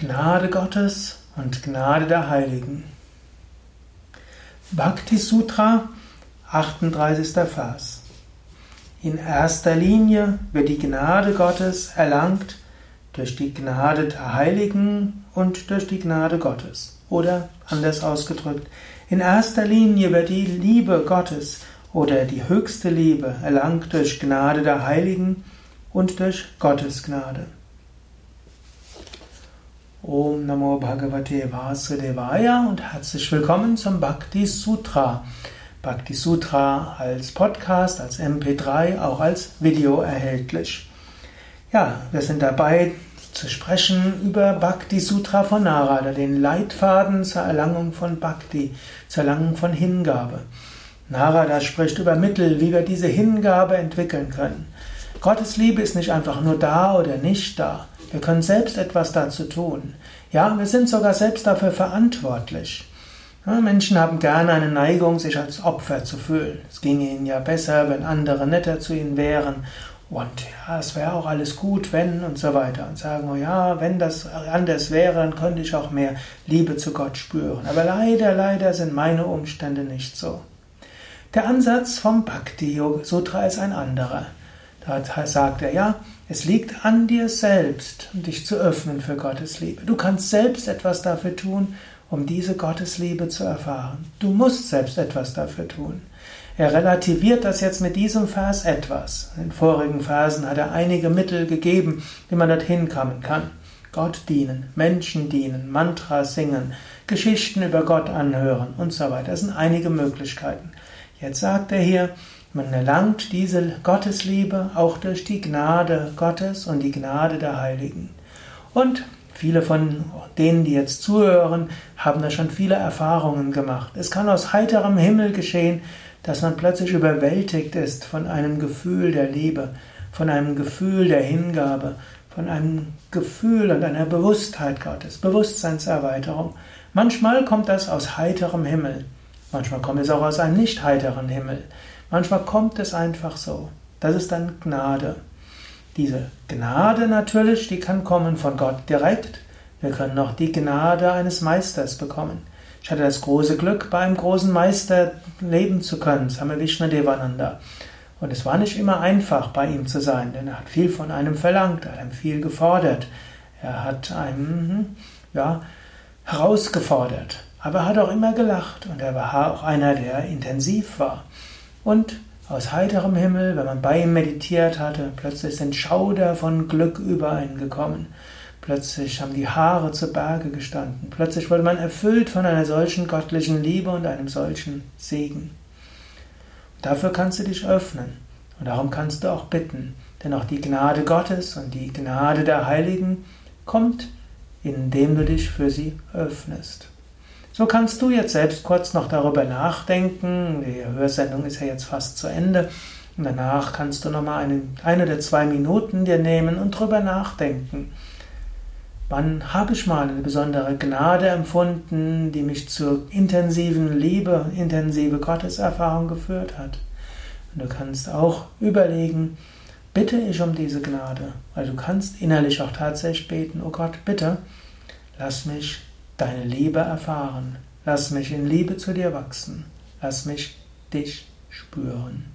Gnade Gottes und Gnade der Heiligen. Bhakti Sutra, 38. Vers. In erster Linie wird die Gnade Gottes erlangt durch die Gnade der Heiligen und durch die Gnade Gottes. Oder anders ausgedrückt, in erster Linie wird die Liebe Gottes oder die höchste Liebe erlangt durch Gnade der Heiligen und durch Gottes Gnade. Om Namo Bhagavate Vasudevaya und herzlich willkommen zum Bhakti Sutra. Bhakti Sutra als Podcast, als MP3, auch als Video erhältlich. Ja, wir sind dabei zu sprechen über Bhakti Sutra von Narada, den Leitfaden zur Erlangung von Bhakti, zur Erlangung von Hingabe. Narada spricht über Mittel, wie wir diese Hingabe entwickeln können. Gottes Liebe ist nicht einfach nur da oder nicht da. Wir können selbst etwas dazu tun. Ja, wir sind sogar selbst dafür verantwortlich. Ja, Menschen haben gerne eine Neigung, sich als Opfer zu fühlen. Es ginge ihnen ja besser, wenn andere netter zu ihnen wären. Und ja, es wäre auch alles gut, wenn und so weiter. Und sagen, oh ja, wenn das anders wäre, dann könnte ich auch mehr Liebe zu Gott spüren. Aber leider, leider sind meine Umstände nicht so. Der Ansatz vom Bhakti Sutra ist ein anderer. Da sagt er, ja, es liegt an dir selbst, dich zu öffnen für Gottes Liebe. Du kannst selbst etwas dafür tun, um diese Gottesliebe zu erfahren. Du musst selbst etwas dafür tun. Er relativiert das jetzt mit diesem Vers etwas. In den vorigen Versen hat er einige Mittel gegeben, wie man dorthin kommen kann. Gott dienen, Menschen dienen, Mantras singen, Geschichten über Gott anhören und so weiter. Das sind einige Möglichkeiten. Jetzt sagt er hier, man erlangt diese Gottesliebe auch durch die Gnade Gottes und die Gnade der Heiligen. Und viele von denen, die jetzt zuhören, haben da schon viele Erfahrungen gemacht. Es kann aus heiterem Himmel geschehen, dass man plötzlich überwältigt ist von einem Gefühl der Liebe, von einem Gefühl der Hingabe, von einem Gefühl und einer Bewusstheit Gottes, Bewusstseinserweiterung. Manchmal kommt das aus heiterem Himmel, manchmal kommt es auch aus einem nicht heiteren Himmel. Manchmal kommt es einfach so. Das ist dann Gnade. Diese Gnade natürlich, die kann kommen von Gott direkt. Wir können noch die Gnade eines Meisters bekommen. Ich hatte das große Glück, bei einem großen Meister leben zu können, Same Vishnadevananda. Und es war nicht immer einfach, bei ihm zu sein, denn er hat viel von einem verlangt, er hat einem viel gefordert, er hat einem, ja, herausgefordert. Aber er hat auch immer gelacht und er war auch einer, der intensiv war. Und aus heiterem Himmel, wenn man bei ihm meditiert hatte, plötzlich sind Schauder von Glück über einen gekommen. Plötzlich haben die Haare zu Berge gestanden. Plötzlich wurde man erfüllt von einer solchen göttlichen Liebe und einem solchen Segen. Dafür kannst du dich öffnen und darum kannst du auch bitten, denn auch die Gnade Gottes und die Gnade der Heiligen kommt, indem du dich für sie öffnest. So kannst du jetzt selbst kurz noch darüber nachdenken. Die Hörsendung ist ja jetzt fast zu Ende. Und danach kannst du nochmal eine, eine oder zwei Minuten dir nehmen und darüber nachdenken. Wann habe ich mal eine besondere Gnade empfunden, die mich zur intensiven Liebe, intensive Gotteserfahrung geführt hat? Und du kannst auch überlegen, bitte ich um diese Gnade, weil du kannst innerlich auch tatsächlich beten, oh Gott, bitte, lass mich deine Liebe erfahren. Lass mich in Liebe zu dir wachsen. Lass mich dich spüren.